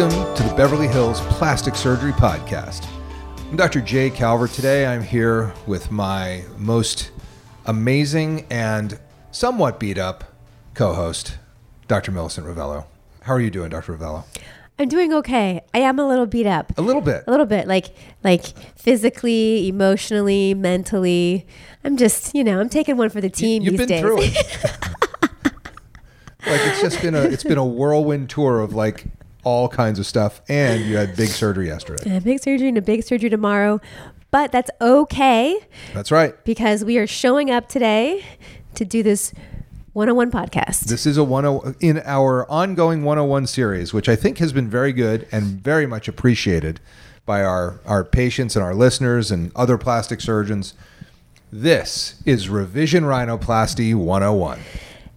Welcome to the Beverly Hills Plastic Surgery Podcast. I'm Dr. Jay Calvert. Today I'm here with my most amazing and somewhat beat up co host, Dr. Millicent Rovelo. How are you doing, Dr. Rovelo? I'm doing okay. I am a little beat up. A little bit. A little bit, like like physically, emotionally, mentally. I'm just, you know, I'm taking one for the team You've these been days. through it. like it's just been a it's been a whirlwind tour of like all kinds of stuff, and you had big surgery yesterday. a big surgery and a big surgery tomorrow, but that's okay That's right. because we are showing up today to do this one-on-one podcast. This is a one in our ongoing 101 series, which I think has been very good and very much appreciated by our our patients and our listeners and other plastic surgeons. This is revision rhinoplasty 101.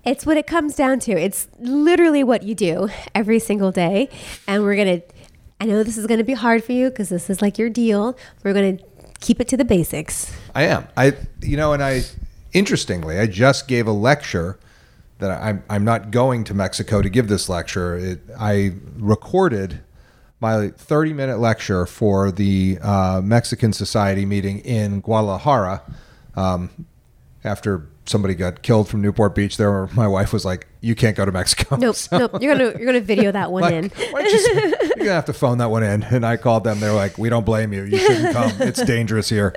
It's what it comes down to. It's literally what you do every single day. And we're going to, I know this is going to be hard for you because this is like your deal. We're going to keep it to the basics. I am. I you know, and I interestingly, I just gave a lecture that I'm I'm not going to Mexico to give this lecture. It, I recorded my 30 minute lecture for the uh, Mexican Society meeting in Guadalajara um, after somebody got killed from Newport Beach. There, my wife was like, "You can't go to Mexico." Nope, So- nope. You're gonna you're gonna video that one like, in. you, you're gonna have to phone that one in. And I called them. They're like, we don't blame you. You shouldn't come. It's dangerous here.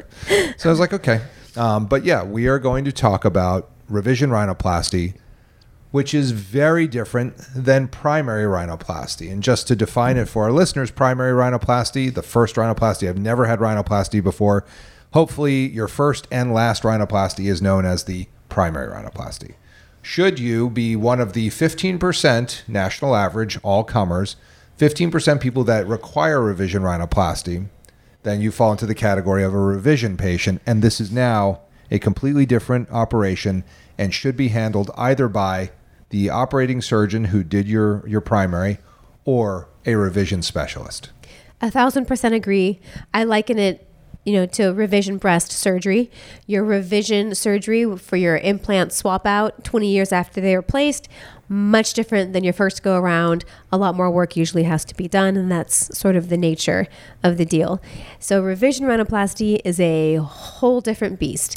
So I was like, okay. Um, but yeah, we are going to talk about revision rhinoplasty, which is very different than primary rhinoplasty. And just to define it for our listeners, primary rhinoplasty, the first rhinoplasty. I've never had rhinoplasty before. Hopefully, your first and last rhinoplasty is known as the primary rhinoplasty. Should you be one of the 15% national average, all comers, 15% people that require revision rhinoplasty, then you fall into the category of a revision patient. And this is now a completely different operation and should be handled either by the operating surgeon who did your, your primary or a revision specialist. A thousand percent agree. I liken it, you know, to revision breast surgery. Your revision surgery for your implant swap out 20 years after they were placed, much different than your first go around. A lot more work usually has to be done, and that's sort of the nature of the deal. So, revision rhinoplasty is a whole different beast.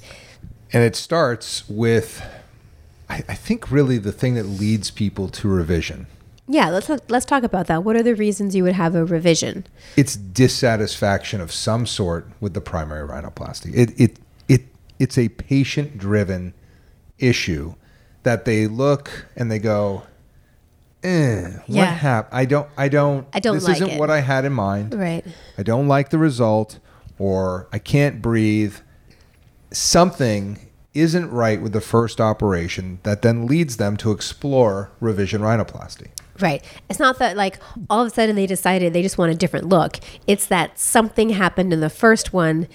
And it starts with, I, I think, really the thing that leads people to revision. Yeah, let's let's talk about that. What are the reasons you would have a revision? it's dissatisfaction of some sort with the primary rhinoplasty. It it it it's a patient driven issue that they look and they go, eh, what Yeah. happened? I don't I don't I don't this like isn't it." what I had in mind. Right. I don't like the result or I can't breathe. Something isn't right with the first operation that then leads them to explore revision rhinoplasty. Right. It's not that like all of a sudden they decided they just want a different look. It's that something happened in the first one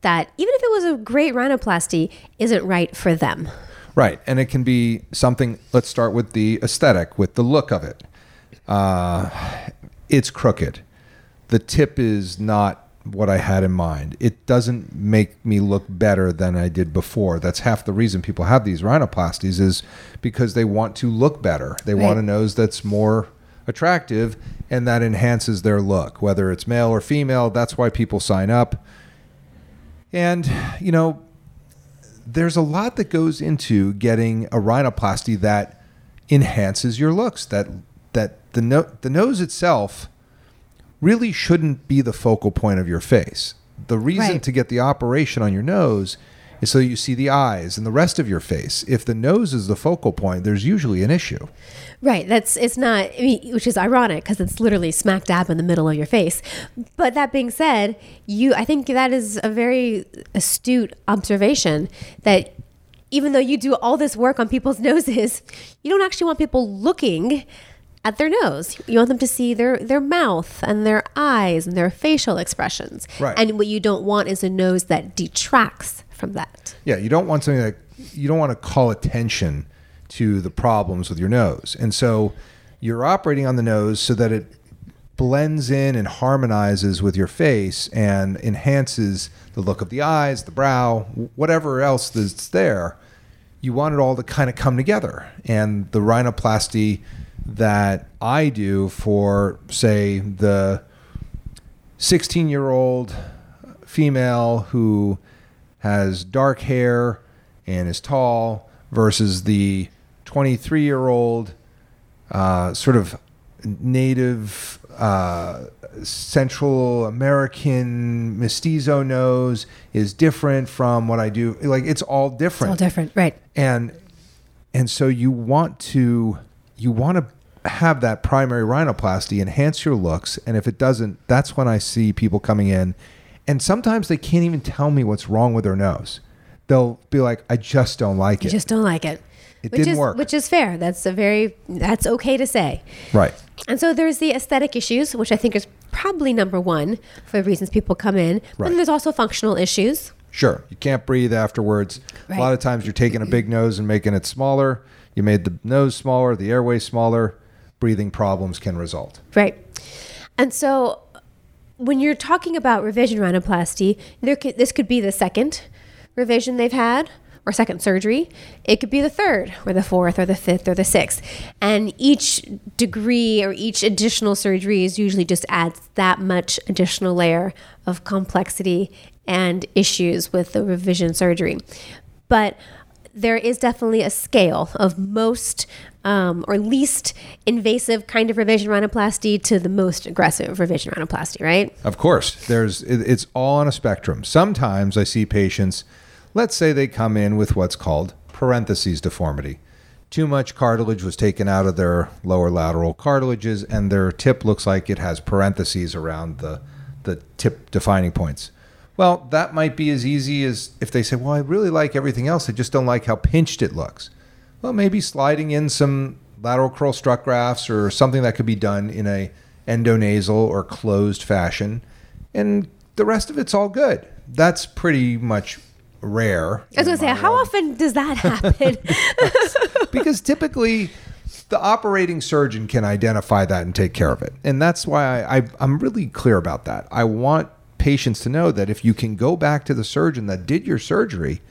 that even if it was a great rhinoplasty, isn't right for them. Right. And it can be something, let's start with the aesthetic, with the look of it. Uh, it's crooked. The tip is not what I had in mind. It doesn't make me look better than I did before. That's half the reason people have these rhinoplasties is because they want to look better. They want a nose that's more attractive and that enhances their look, whether it's male or female. That's why people sign up. And, you know, there's a lot that goes into getting a rhinoplasty that enhances your looks. That that the no, the nose itself really shouldn't be the focal point of your face. The reason Right. to get the operation on your nose is so you see the eyes and the rest of your face. If the nose is the focal point, there's usually an issue. Right. That's it's not I mean, which is ironic because it's literally smack dab in the middle of your face. But that being said, you I think that is a very astute observation that even though you do all this work on people's noses, you don't actually want people looking at their nose. You want them to see their their mouth and their eyes and their facial expressions. Right. And what you don't want is a nose that detracts from that. Yeah, you don't want something that you don't want to call attention to the problems with your nose. And so you're operating on the nose so that it blends in and harmonizes with your face and enhances the look of the eyes, the brow, whatever else that's there. You want it all to kind of come together. And the rhinoplasty that I do for, say, the 16 year old female who has dark hair and is tall versus the 23 year old uh, sort of native uh, Central American mestizo nose is different from what I do. Like it's all It's different all different, right? and and so you want to you want to have that primary rhinoplasty enhance your looks and if it doesn't that's when i see people coming in and sometimes they can't even tell me what's wrong with their nose they'll be like i just don't like it. You just don't like it. It which didn't is, work. Which is fair. That's a very that's okay to say. right And so there's the aesthetic issues, which I think is probably number one for the reasons people come in. But Right. then there's also functional issues. sure you can't breathe afterwards Right. a lot of times you're taking a big nose and making it smaller you made the nose smaller the airway smaller breathing problems can result Right. And so when you're talking about revision rhinoplasty, could, this could be the second revision they've had or second surgery. It could be the third or the fourth or the fifth or the sixth. And each degree or each additional surgery is usually just adds that much additional layer of complexity and issues with the revision surgery. But there is definitely a scale of most um, or least invasive kind of revision rhinoplasty to the most aggressive revision rhinoplasty, right? Of course, there's it, it's all on a spectrum. Sometimes I see patients, let's say they come in with what's called parentheses deformity. Too much cartilage was taken out of their lower lateral cartilages and their tip looks like it has parentheses around the the tip defining points. Well, that might be as easy as if they say, "Well, I really like everything else, I just don't like how pinched it looks." Well, maybe sliding in some lateral crural strut grafts or something that could be done in a endonasal or closed fashion, and the rest of it's all good. That's pretty much rare. I was gonna say, how often does that happen? because typically the operating surgeon can identify that and take care of it. And that's why I, I, I'm really clear about that. I want patients to know that if you can go back to the surgeon that did your surgery,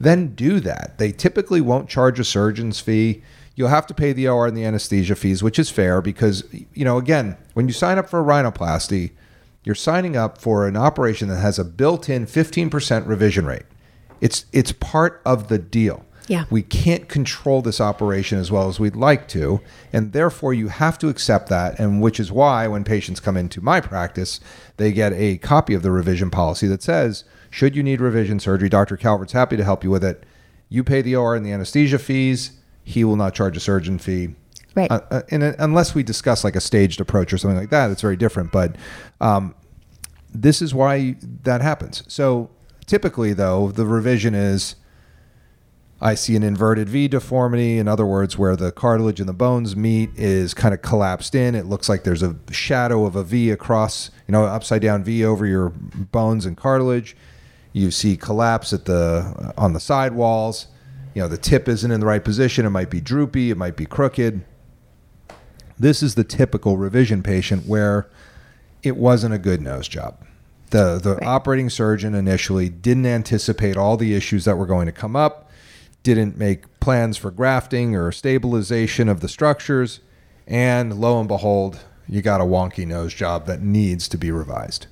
then do that. They typically won't charge a surgeon's fee. You'll have to pay the OR and the anesthesia fees, which is fair because, you know, again, when you sign up for a rhinoplasty, you're signing up for an operation that has a built-in 15% revision rate. It's it's part of the deal. Yeah. We can't control this operation as well as we'd like to, and therefore you have to accept that and which is why when patients come into my practice, they get a copy of the revision policy that says, should you need revision surgery, Dr. Calvert's happy to help you with it. You pay the OR and the anesthesia fees. He will not charge a surgeon fee. Right. Uh, uh, and uh, unless we discuss like a staged approach or something like that, it's very different. But um, this is why that happens. So typically, though, the revision is I see an inverted V deformity. In other words, where the cartilage and the bones meet is kind of collapsed in. It looks like there's a shadow of a V across, you know, upside down V over your bones and cartilage. You see collapse at the uh, on the side walls. You know, the tip isn't in the right position. It might be droopy. It might be crooked. This is the typical revision patient where it wasn't a good nose job. The the Right. operating surgeon initially didn't anticipate all the issues that were going to come up, didn't make plans for grafting or stabilization of the structures, and lo and behold, you got a wonky nose job that needs to be revised.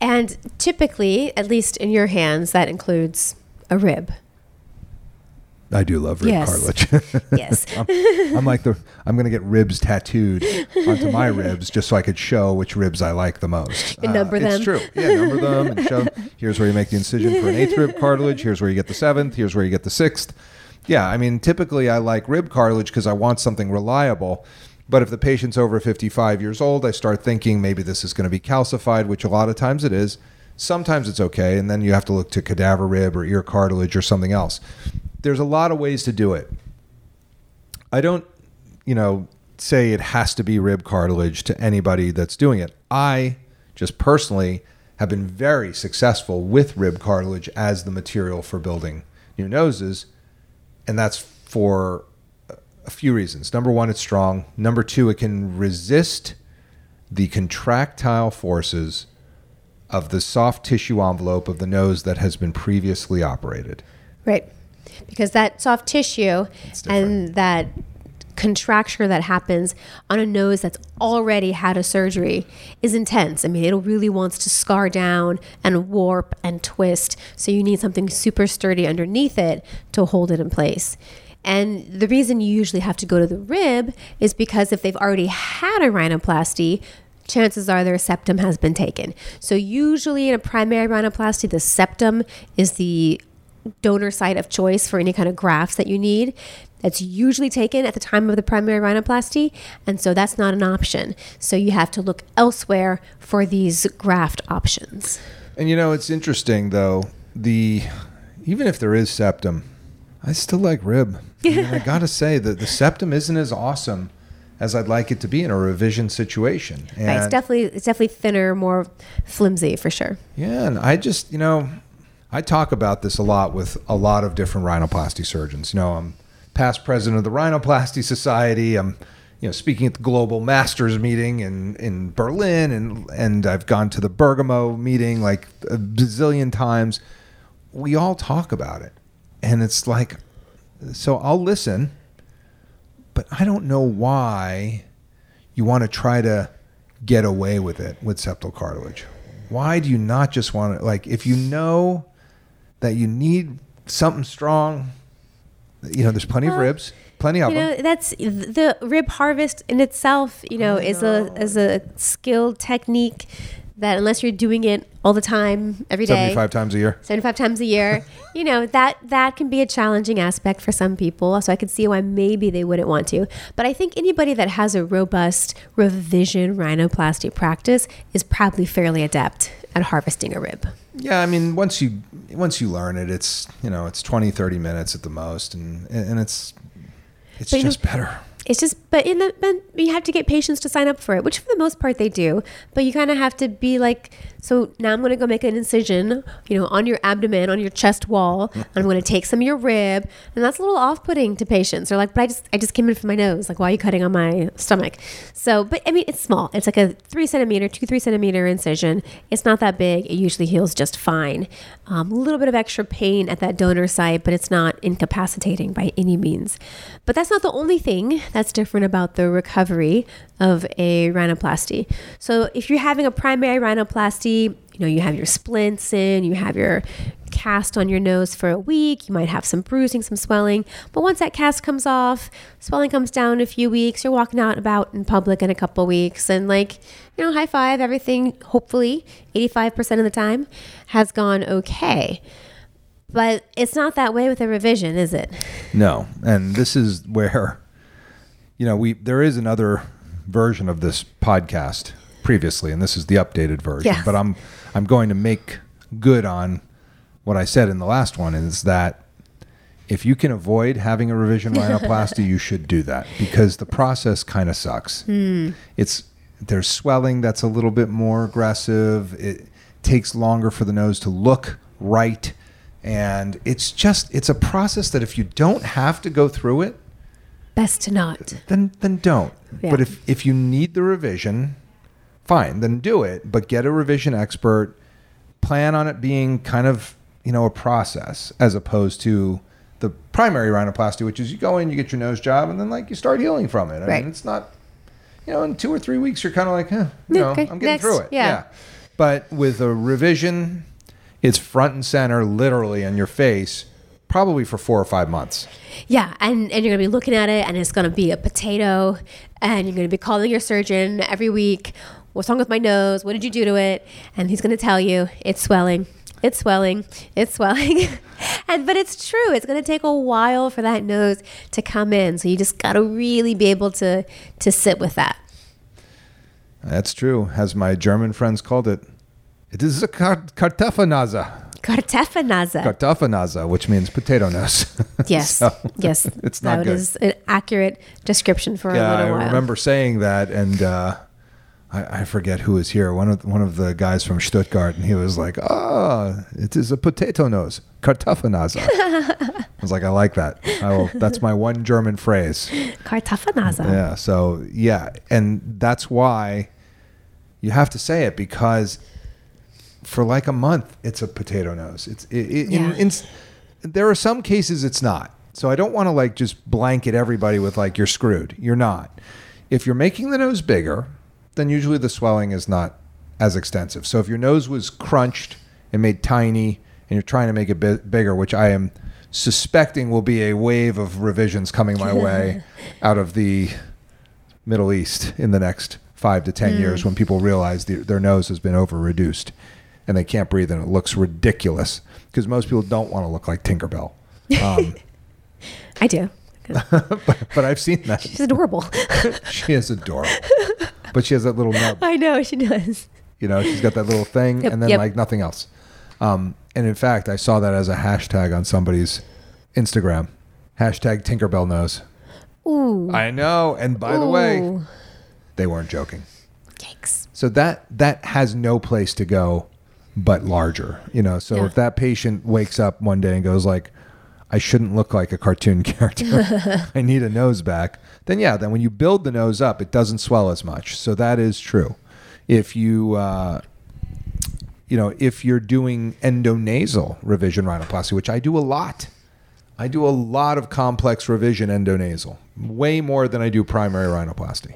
and typically, at least in your hands, that includes a rib. I do love rib Yes. cartilage. Yes. I'm like the I'm gonna get ribs tattooed onto my ribs just so I could show which ribs I like the most. Uh, And number It's them. true. Yeah, number them and show. Here's where you make the incision for an eighth rib cartilage. Here's where you get the seventh. Here's where you get the sixth. Yeah, I mean, typically I like rib cartilage because I want something reliable. But if the patient's over 55 years old, I start thinking maybe this is going to be calcified, which a lot of times it is. Sometimes it's okay, and then you have to look to cadaver rib or ear cartilage or something else. There's a lot of ways to do it. I don't, you know, say it has to be rib cartilage to anybody that's doing it. I just personally have been very successful with rib cartilage as the material for building new noses, and that's for a few reasons. Number one, it's strong. Number two, it can resist the contractile forces of the soft tissue envelope of the nose that has been previously operated. Right. Because that soft tissue and that contracture that happens on a nose that's already had a surgery is intense. I mean, it really wants to scar down and warp and twist. So you need something super sturdy underneath it to hold it in place. And the reason you usually have to go to the rib is because if they've already had a rhinoplasty, chances are their septum has been taken. So usually in a primary rhinoplasty, the septum is the donor site of choice for any kind of grafts that you need. That's usually taken at the time of the primary rhinoplasty, and so that's not an option. So you have to look elsewhere for these graft options. And you know, it's interesting though. The even if there is septum, I still like rib. I, mean, I gotta say that the septum isn't as awesome as I'd like it to be in a revision situation. And Right, it's definitely it's definitely thinner, more flimsy for sure. Yeah, and I just, you know, I talk about this a lot with a lot of different rhinoplasty surgeons. You know, I'm past president of the Rhinoplasty Society. I'm, you know, speaking at the Global Masters meeting in, in Berlin, and and I've gone to the Bergamo meeting like a bazillion times. We all talk about it, and it's like, so I'll listen, but I don't know why you want to try to get away with it with septal cartilage. Why do you not just want to like if you know that you need something strong, you know, there's plenty of ribs, plenty of You know, that's the rib harvest in itself. You know, is a is a skilled technique that unless you're doing it all the time, every day, 75 times a year. 75 times a year you know that that can be a challenging aspect for some people. So i could see why maybe they wouldn't want to. But i think anybody that has a robust revision rhinoplasty practice is probably fairly adept at harvesting a rib Yeah, I mean, once you once you learn it, it's, you know, it's 20 30 minutes at the most and and it's it's But just better. it's just but in the but you have to get patients to sign up for it which for the most part they do but you kind of have to be like so now i'm going to go make an incision you know on your abdomen on your chest wall. I'm going to take some of your rib and that's a little off-putting to patients. They're like but i just i just came in from my nose. Like why are you cutting on my stomach? So but i mean it's small. It's like a three centimeter two three centimeter incision. It's not that big. It usually heals just fine. Um, a little bit of extra pain at that donor site but it's not incapacitating by any means. But that's not the only thing that's different about the recovery of a rhinoplasty. So if you're having a primary rhinoplasty, you know, you have your splints in, you have your cast on your nose for a week, you might have some bruising, some swelling. But once that cast comes off, swelling comes down in a few weeks, you're walking out about in public in a couple weeks and like, you know, high five, everything hopefully 85% of the time has gone okay. But it's not that way with a revision, is it? No, and this is where, you know, we there is another version of this podcast previously, and this is the updated version. Yes. But I'm I'm going to make good on what I said in the last one is that if you can avoid having a revision rhinoplasty, you should do that because the process kind of sucks. Hmm. It's there's swelling that's a little bit more aggressive. It takes longer for the nose to look right, and it's just it's a process that if you don't have to go through it, Best to not. then then don't. Yeah. But if if you need the revision, fine, then do it. But get a revision expert. Plan on it being kind of you know a process as opposed to the primary rhinoplasty, which is you go in, you get your nose job, and then like you start healing from it. I Right. mean, it's not. You know, in two or three weeks, you're kind of like, huh, you Yeah, know, okay, I'm getting next, through it. yeah. But with a revision, it's front and center, literally in your face, probably for four or five months. Yeah, and, and you're gonna be looking at it, and it's gonna be a potato, and you're gonna be calling your surgeon every week. What's wrong with my nose? What did you do to it? And he's gonna tell you it's swelling, it's swelling, it's swelling. and but it's true. It's gonna take a while for that nose to come in. So you just gotta really be able to to sit with that. That's true. As my German friends called it, it is a kar- Kartoffelnase. Kartoffelnase. Kartoffelnase, which means potato nose. Yes, So, yes, it's not that good. is an accurate description for yeah, a I little while. I remember saying that, and uh, I, I forget who was here. One of one of the guys from Stuttgart, and he was like, "Ah, it is a potato nose, Kartoffelnase." I was like, "I like that. I will, that's my one German phrase." Kartoffelnase. Yeah. So yeah, and that's why you have to say it because for like a month it's a potato nose. It's it, it, Yeah. in, in, there are some cases it's not. So I don't want to like just blanket everybody with like you're screwed. You're not. If you're making the nose bigger, then usually the swelling is not as extensive. So if your nose was crunched and made tiny and you're trying to make it bit bigger, which I am suspecting will be a wave of revisions coming my way out of the Middle East in the next five to ten years when people realize the, their nose has been over reduced and they can't breathe and it looks ridiculous because most people don't want to look like Tinkerbell. Um, I do. but, but I've seen that. She's adorable. She is adorable. But she has that little nub. I know she does. You know, she's got that little thing Yep, and then yep. like nothing else. Um, and in fact, I saw that as a hashtag on somebody's Instagram. Hashtag Tinkerbell nose. Ooh. I know. And by the way, they weren't joking. Yikes. So that that has no place to go but larger. You know, so Yeah. if that patient wakes up one day and goes like, I shouldn't look like a cartoon character. I need a nose back. Then yeah, then when you build the nose up, it doesn't swell as much. So that is true. If you uh, you know, if you're doing endonasal revision rhinoplasty, which I do a lot, I do a lot of complex revision endonasal, way more than I do primary rhinoplasty.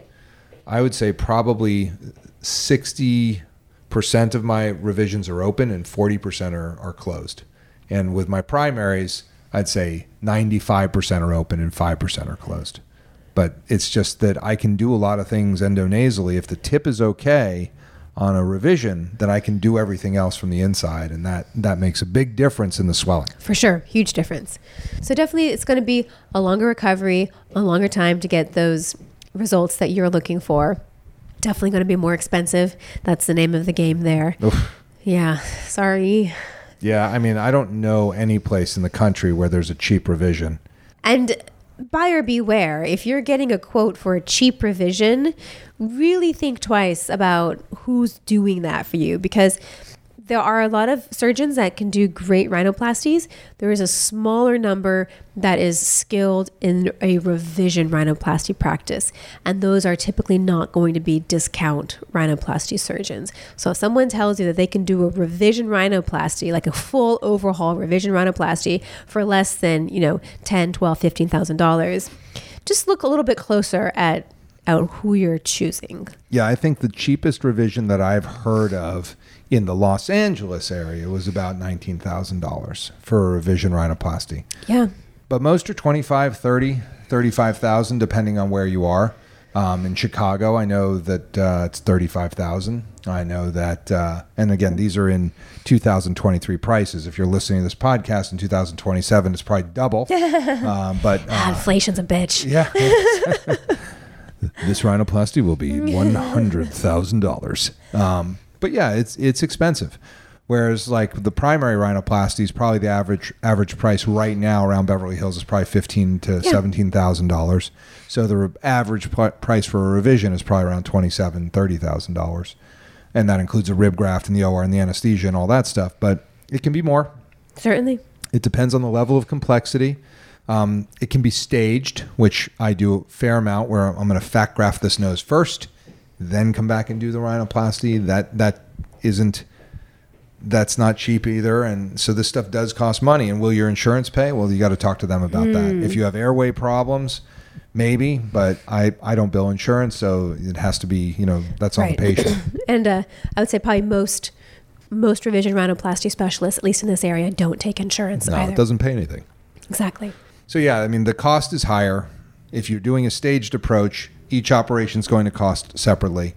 I would say probably 60% of my revisions are open and 40% are, are closed. And with my primaries, I'd say 95% are open and 5% are closed. But it's just that I can do a lot of things endonasally. If the tip is okay on a revision, then I can do everything else from the inside. And that, that makes a big difference in the swelling. For sure, huge difference. So definitely, it's going to be a longer recovery, a longer time to get those results that you're looking for. Definitely going to be more expensive. That's the name of the game there. Oof. Yeah, sorry. Yeah, I mean, I don't know any place in the country where there's a cheap revision. And buyer beware. If you're getting a quote for a cheap revision, really think twice about who's doing that for you because there are a lot of surgeons that can do great rhinoplasties. There is a smaller number that is skilled in a revision rhinoplasty practice, and those are typically not going to be discount rhinoplasty surgeons. So if someone tells you that they can do a revision rhinoplasty, like a full overhaul revision rhinoplasty for less than, you know, 10, 12, 15,000 dollars, just look a little bit closer at at who you're choosing. Yeah, I think the cheapest revision that I've heard of in the Los Angeles area was about $19,000 for a revision rhinoplasty. Yeah. But most are 25, 30, 35,000 depending on where you are. Um, in Chicago, I know that uh, it's 35,000. I know that uh, and again, these are in 2023 prices. If you're listening to this podcast in 2027, it's probably double. um, but uh, inflation's a bitch. yeah. this rhinoplasty will be one hundred thousand dollars. Um, but yeah, it's it's expensive. Whereas like the primary rhinoplasty is probably the average average price right now around Beverly Hills is probably fifteen to Yeah. seventeen thousand dollars. So the re- average pr- price for a revision is probably around twenty seven thirty thousand dollars, and that includes a rib graft and the OR and the anesthesia and all that stuff. But it can be more. Certainly. It depends on the level of complexity. Um, it can be staged, which I do a fair amount, where I'm going to fat graft this nose first, then come back and do the rhinoplasty. That that isn't that's not cheap either, and so this stuff does cost money. And will your insurance pay? Well, you got to talk to them about that. If you have airway problems, maybe, but I I don't bill insurance, so it has to be you know that's on the patient. and uh, I would say probably most most revision rhinoplasty specialists, at least in this area, don't take insurance No, either. it doesn't pay anything. Exactly. So yeah, I mean the cost is higher. If you're doing a staged approach, each operation is going to cost separately.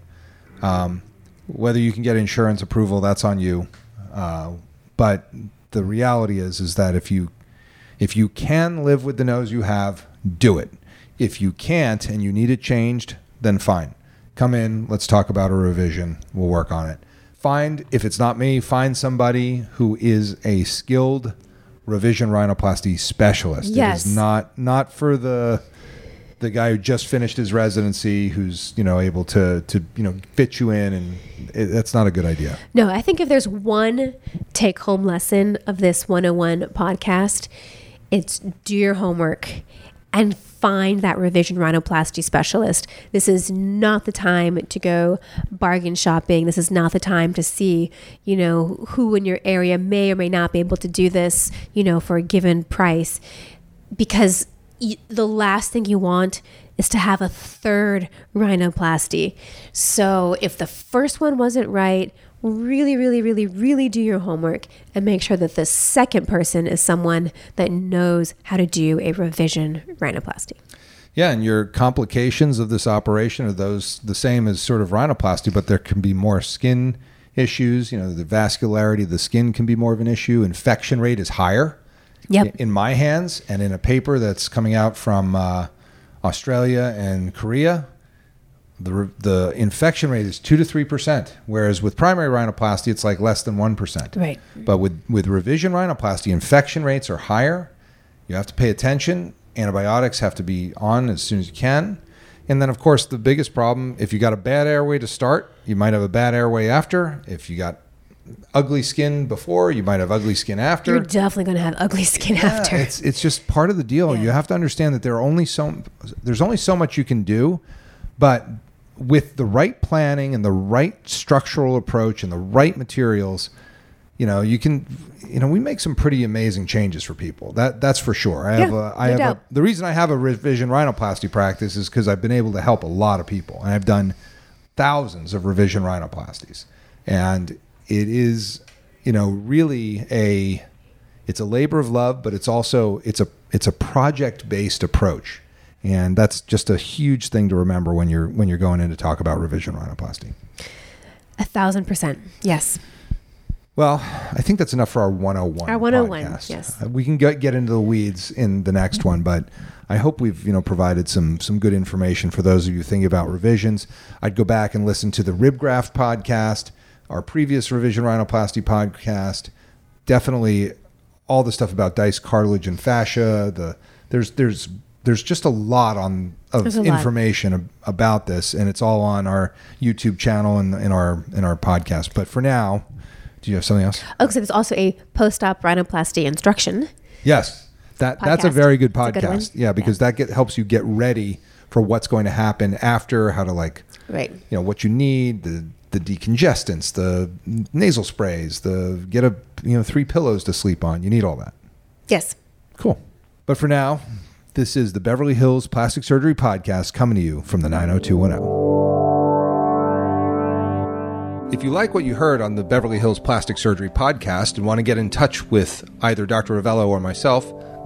Um, whether you can get insurance approval, that's on you. Uh, but the reality is, is that if you if you can live with the nose you have, do it. If you can't and you need it changed, then fine. Come in, let's talk about a revision. We'll work on it. Find if it's not me, find somebody who is a skilled revision rhinoplasty specialist. Yes. It is not not for the the guy who just finished his residency who's, you know, able to to, you know, fit you in and it, that's not a good idea. No, I think if there's one take home lesson of this 101 podcast, it's do your homework and find that revision rhinoplasty specialist. This is not the time to go bargain shopping. This is not the time to see, you know, who in your area may or may not be able to do this, you know, for a given price. because the last thing you want is to have a third rhinoplasty. So if the first one wasn't right, really, really, really, really do your homework and make sure that the second person is someone that knows how to do a revision rhinoplasty. Yeah, and your complications of this operation are those the same as sort of rhinoplasty, but there can be more skin issues. You know, the vascularity of the skin can be more of an issue. Infection rate is higher. Yep. In my hands, and in a paper that's coming out from uh, Australia and Korea, the the infection rate is two to three percent, whereas with primary rhinoplasty, it's like less than one percent. Right. But with with revision rhinoplasty, infection rates are higher. You have to pay attention. Antibiotics have to be on as soon as you can. And then, of course, the biggest problem if you got a bad airway to start, you might have a bad airway after. If you got ugly skin before, you might have ugly skin after. You're definitely going to have ugly skin after. It's it's just part of the deal. Yeah. You have to understand that there are only so there's only so much you can do, but with the right planning and the right structural approach and the right materials, you know, you can you know, we make some pretty amazing changes for people. That that's for sure. I have a, I no have a, the reason I have a revision rhinoplasty practice is because I've been able to help a lot of people, and I've done thousands of revision rhinoplasties, and it is you know really a it's a labor of love, but it's also it's a it's a project based approach, and that's just a huge thing to remember when you're when you're going in to talk about revision rhinoplasty. a thousand percent. Yes. Well, I think that's enough for our 101. Our 101, podcast. yes. Uh, We can get, get into the weeds in the next one, but I hope we've, you know, provided some some good information for those of you thinking about revisions. I'd go back and listen to the rib graft podcast, our previous revision rhinoplasty podcast. Definitely all the stuff about dice cartilage and fascia, the there's there's there's just a lot on of information ab- about this and it's all on our YouTube channel and in our in our podcast. But for now, do you have something else? Oh, so there's also a post-op rhinoplasty instruction. Yes, that that's a very good a good podcast. yeah, because that get, helps you get ready for what's going to happen after, how to like, Right. you know, what you need, the the decongestants, the nasal sprays, the get a you know three pillows to sleep on. You need all that. Yes. Cool. But for now, this is the Beverly Hills Plastic Surgery Podcast coming to you from the 90210. If you like what you heard on the Beverly Hills Plastic Surgery Podcast and want to get in touch with either Dr. Rovelo or myself,